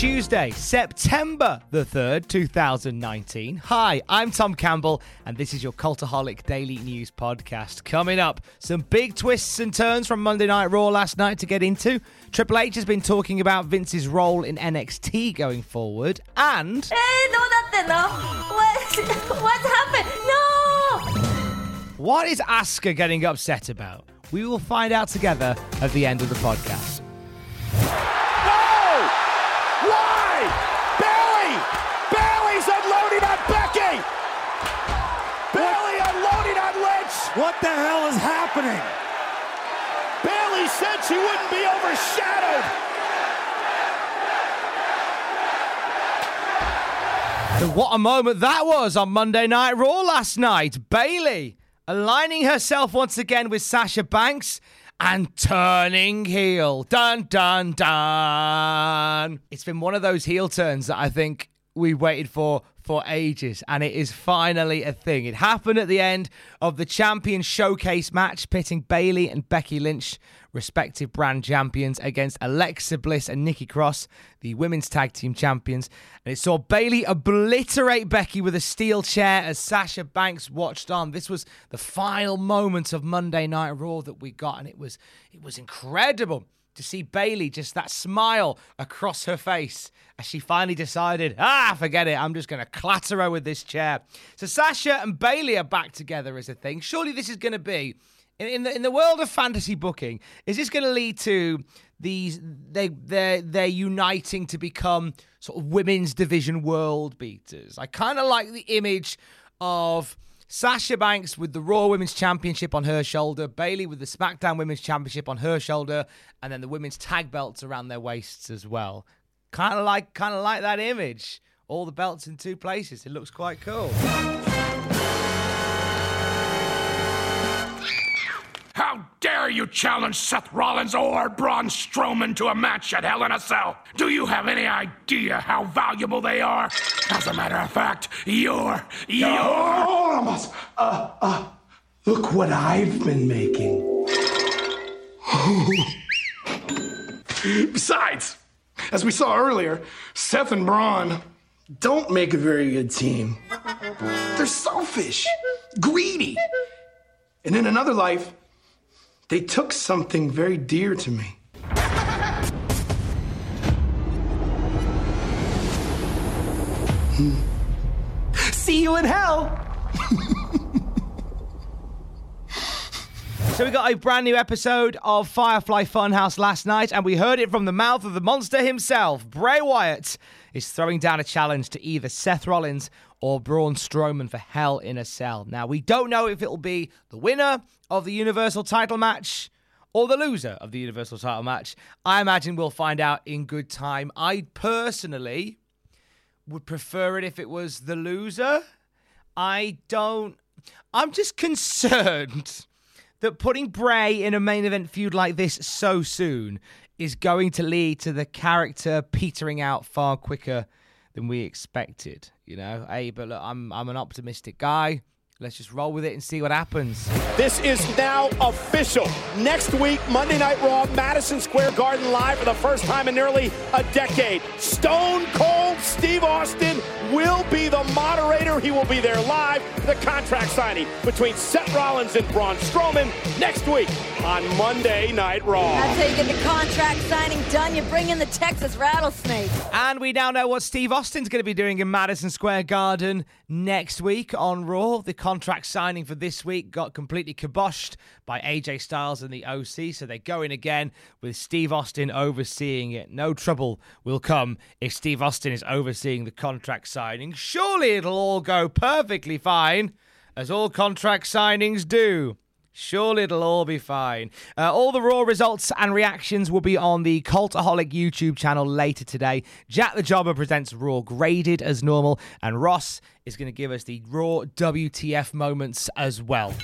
Tuesday, September the 3rd, 2019. Hi, I'm Tom Campbell, and this is your Cultaholic Daily News Podcast. Coming up, some big twists and turns from Monday Night Raw last night to get into. Triple H has been talking about Vince's role in NXT going forward, and. Hey, no, nothing, no. What, what happened? No! What is Asuka getting upset about? We will find out together at the end of the podcast. What the hell is happening? Bayley said she wouldn't be overshadowed! What a moment that was on Monday Night Raw last night. Bayley aligning herself once again with Sasha Banks and turning heel. Dun dun dun. It's been one of those heel turns that I think we waited for for ages, and it is finally a thing. It happened at the end of the champion showcase match, pitting Bayley and Becky Lynch, respective brand champions, against Alexa Bliss and Nikki Cross, the women's tag team champions. And it saw Bayley obliterate Becky with a steel chair as Sasha Banks watched on. This was the final moment of Monday Night Raw that we got, and it was it was incredible to see Bayley just that smile across her face as she finally decided, ah, forget it, I'm just going to clatter her with this chair. So Sasha and Bayley are back together as a thing. Surely this is going to be in, the in the world of fantasy booking. Is this going to lead to these they they they're uniting to become sort of women's division world beaters? I kind of like the image of. Sasha Banks with the Raw Women's Championship on her shoulder, Bayley with the SmackDown Women's Championship on her shoulder, and then the women's tag belts around their waists as well. Kind of like, kind of like that image. All the belts in two places. It looks quite cool. Dare you challenge Seth Rollins or Braun Strowman to a match at Hell in a Cell? Do you have any idea how valuable they are? As a matter of fact, you're, you're... Uh, uh, look what I've been making. Besides, as we saw earlier, Seth and Braun don't make a very good team. They're selfish, greedy. And in another life, they took something very dear to me. See you in hell! So we got a brand new episode of Firefly Funhouse last night, and we heard it from the mouth of the monster himself. Bray Wyatt is throwing down a challenge to either Seth Rollins or Braun Strowman for Hell in a Cell. Now we don't know if it'll be the winner of the Universal Title match or the loser of the Universal Title match. I imagine we'll find out in good time. I personally would prefer it if it was the loser. I don't. I'm just concerned that putting Bray in a main event feud like this so soon is going to lead to the character petering out far quicker than we expected. You know, hey, but look, I'm I'm an optimistic guy. Let's just roll with it and see what happens. This is now official. Next week, Monday Night Raw, Madison Square Garden live for the first time in nearly a decade. Stone Cold Steve Austin will be the moderator. He will be there live the contract signing between Seth Rollins and Braun Strowman next week on Monday Night Raw. That's how you get the contract signing done. You bring in the Texas rattlesnake. And we now know what Steve Austin's going to be doing in Madison Square Garden next week on Raw. The contract signing for this week got completely kiboshed by AJ Styles and the OC, so they're going again with Steve Austin overseeing it. No trouble will come if Steve Austin is overseeing the contract signing. Surely it'll all go perfectly fine, as all contract signings do. Surely it'll all be fine. Uh, all the raw results and reactions will be on the Cultaholic YouTube channel later today. Jack the Jobber presents Raw graded as normal, and Ross is going to give us the Raw WTF moments as well.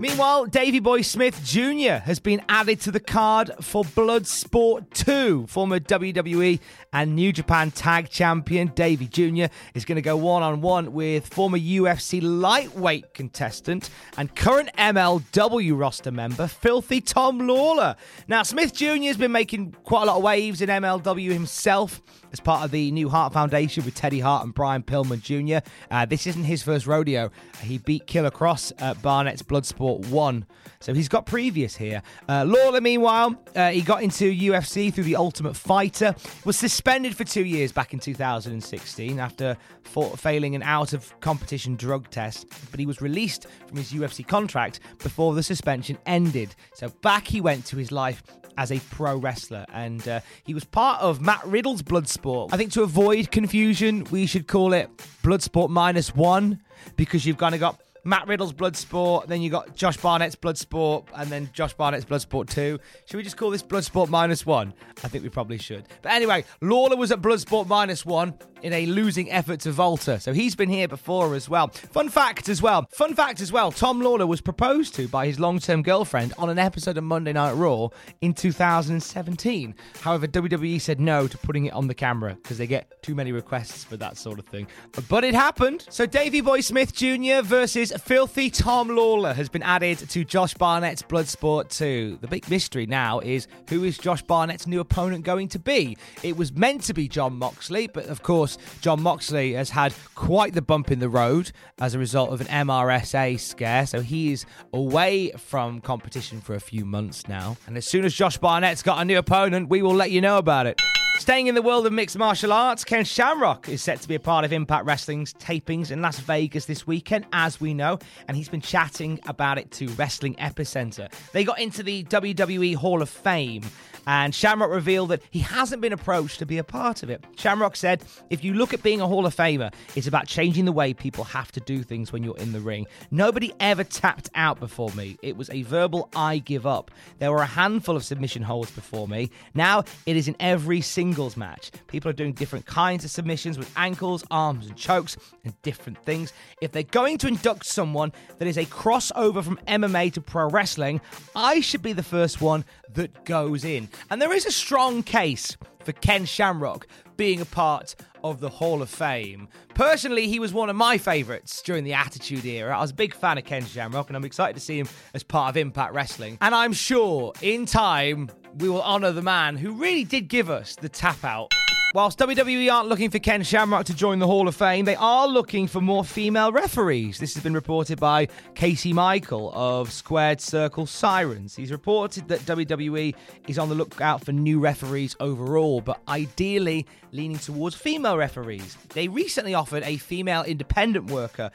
Meanwhile, Davey Boy Smith Jr. has been added to the card for Bloodsport 2. Former WWE and New Japan Tag Champion Davey Jr. is going to go one on one with former UFC lightweight contestant and current MLW roster member Filthy Tom Lawler. Now, Smith Jr. has been making quite a lot of waves in MLW himself as part of the New Hart Foundation with Teddy Hart and Brian Pillman Jr. Uh, this isn't his first rodeo. He beat Killer Kross at Barnett's Bloodsport 1. So he's got previous here. Uh, Lawler, meanwhile, uh, he got into UFC through The Ultimate Fighter, was suspended for two years back in 2016 after for- failing an out of competition drug test, but he was released from his UFC contract before the suspension ended. So back he went to his life as a pro wrestler, and uh, he was part of Matt Riddle's Bloodsport. I think to avoid confusion, we should call it Bloodsport minus one because you've kind of got Matt Riddle's Bloodsport, then you got Josh Barnett's Bloodsport, and then Josh Barnett's Bloodsport 2. Should we just call this Bloodsport minus one? I think we probably should. But anyway, Lawler was at Bloodsport minus one in a losing effort to Volta. So he's been here before as well. Fun fact as well. Fun fact as well. Tom Lawler was proposed to by his long-term girlfriend on an episode of Monday Night Raw in 2017. However, WWE said no to putting it on the camera because they get too many requests for that sort of thing. But it happened. So Davey Boy Smith Jr. versus Filthy Tom Lawler has been added to Josh Barnett's Bloodsport 2. The big mystery now is who is Josh Barnett's new opponent going to be? It was meant to be Jon Moxley, but of course, Jon Moxley has had quite the bump in the road as a result of an MRSA scare, so he is away from competition for a few months now. And as soon as Josh Barnett's got a new opponent, we will let you know about it. Staying in the world of mixed martial arts, Ken Shamrock is set to be a part of Impact Wrestling's tapings in Las Vegas this weekend, as we know, and he's been chatting about it to Wrestling Epicenter. They got into the WWE Hall of Fame, and Shamrock revealed that he hasn't been approached to be a part of it. Shamrock said, If you look at being a Hall of Famer, it's about changing the way people have to do things when you're in the ring. Nobody ever tapped out before me. It was a verbal I give up. There were a handful of submission holds before me. Now it is in every singles match. People are doing different kinds of submissions with ankles, arms, and chokes, and different things. If they're going to induct someone that is a crossover from MMA to pro wrestling, I should be the first one that goes in. And there is a strong case for Ken Shamrock being a part of the Hall of Fame. Personally, he was one of my favourites during the Attitude Era. I was a big fan of Ken Shamrock, and I'm excited to see him as part of Impact Wrestling. And I'm sure in time we will honour the man who really did give us the tap out. Whilst WWE aren't looking for Ken Shamrock to join the Hall of Fame, they are looking for more female referees. This has been reported by Casey Michael of Squared Circle Sirens. He's reported that WWE is on the lookout for new referees overall, but ideally leaning towards female referees. They recently offered a female independent worker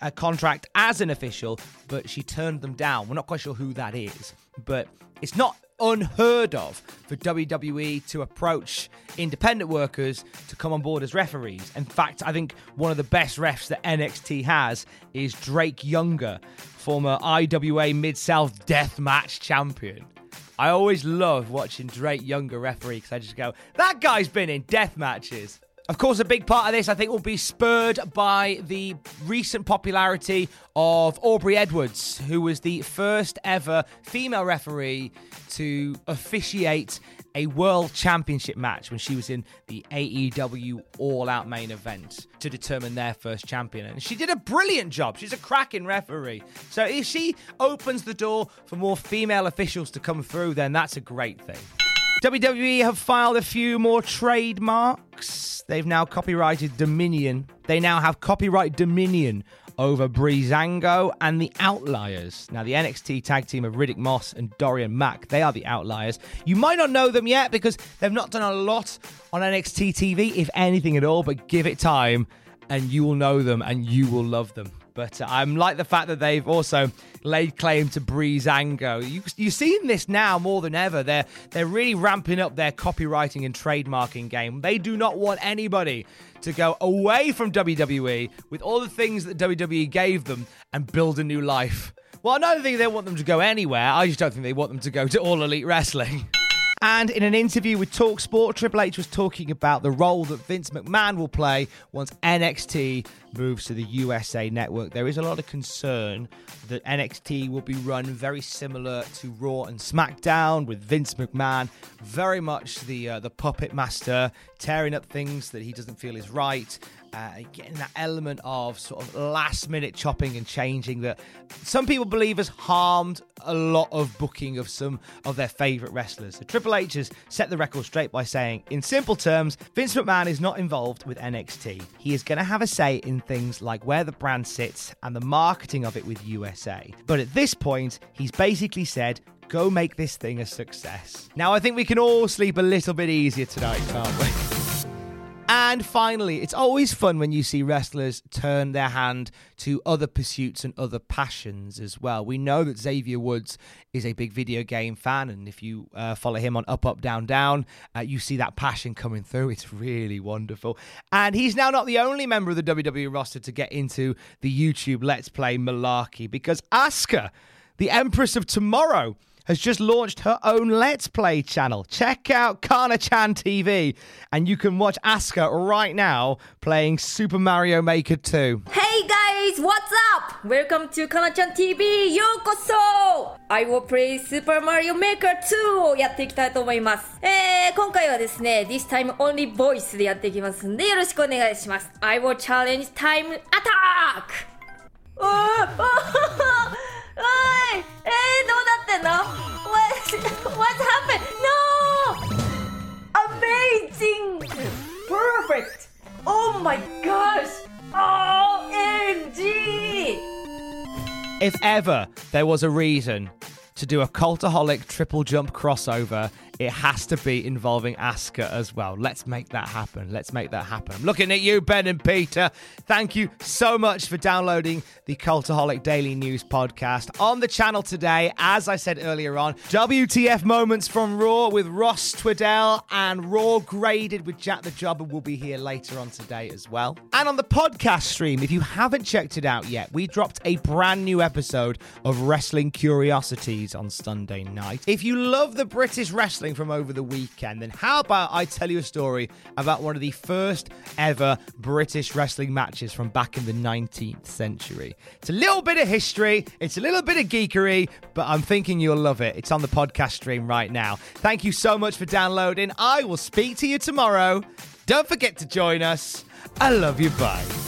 a contract as an official, but she turned them down. We're not quite sure who that is, but it's not unheard of for WWE to approach independent workers to come on board as referees. In fact, I think one of the best refs that NXT has is Drake Younger, former IWA Mid South Death Match champion. I always love watching Drake Younger referee because I just go, that guy's been in death matches. Of course, a big part of this, I think, will be spurred by the recent popularity of Aubrey Edwards, who was the first ever female referee to officiate a world championship match when she was in the AEW All Out main event to determine their first champion. And she did a brilliant job. She's a cracking referee. So if she opens the door for more female officials to come through, then that's a great thing. WWE have filed a few more trademarks. They've now copyrighted Dominion. They now have copyright Dominion over Breezango and the Outliers. Now, the NXT tag team of Riddick Moss and Dorian Mack, they are the Outliers. You might not know them yet because they've not done a lot on NXT TV, if anything at all, but give it time and you will know them and you will love them. But uh, I'm like the fact that they've also laid claim to Breezango. You, you're seeing this now more than ever. They're they're really ramping up their copywriting and trademarking game. They do not want anybody to go away from WWE with all the things that WWE gave them and build a new life. Well, I don't think they want them to go anywhere. I just don't think they want them to go to All Elite Wrestling. And in an interview with Talksport, Triple H was talking about the role that Vince McMahon will play once NXT moves to the USA network. There is a lot of concern that NXT will be run very similar to Raw and SmackDown with Vince McMahon very much the uh, the puppet master tearing up things that he doesn't feel is right uh, getting that element of sort of last minute chopping and changing that some people believe has harmed a lot of booking of some of their favourite wrestlers. So Triple H has set the record straight by saying, in simple terms, Vince McMahon is not involved with NXT. He is going to have a say in things like where the brand sits and the marketing of it with USA. But at this point, he's basically said, go make this thing a success. Now, I think we can all sleep a little bit easier tonight, can't we? And finally, it's always fun when you see wrestlers turn their hand to other pursuits and other passions as well. We know that Xavier Woods is a big video game fan, and if you uh, follow him on Up, Up, Down, Down, uh, you see that passion coming through. It's really wonderful. And he's now not the only member of the WWE roster to get into the YouTube Let's Play malarkey because Asuka, the Empress of Tomorrow, has just launched her own Let's Play channel. Check out Kana Chan TV, and you can watch Asuka right now playing Super Mario Maker 2. Hey guys, what's up? Welcome to Kana-chan TV! ようこそ I will play Super Mario Maker 2をやっていきたいと思います。えー、今回はですね、This time only voice でやっていきますんで、よろしくお願いします。I will challenge time attack! おー おーおいえー、どうなってんの What, What's happened? No! Amazing! Perfect! Oh my gosh! OMG! If ever there was a reason to do a cultaholic triple jump crossover, it has to be involving Asuka as well. Let's make that happen. Let's make that happen. I'm looking at you, Ben and Peter. Thank you so much for downloading the Cultaholic Daily News podcast on the channel today. As I said earlier on, WTF moments from Raw with Ross Tweddell and Raw graded with Jack the Jobber will be here later on today as well. And on the podcast stream, if you haven't checked it out yet, we dropped a brand new episode of Wrestling Curiosities on Sunday night. If you love the British wrestling from over the weekend, then how about I tell you a story about one of the first ever British wrestling matches from back in the 19th century? It's a little bit of history, it's a little bit of geekery, but I'm thinking you'll love it. It's on the podcast stream right now. Thank you so much for downloading. I will speak to you tomorrow. Don't forget to join us. I love you. Bye.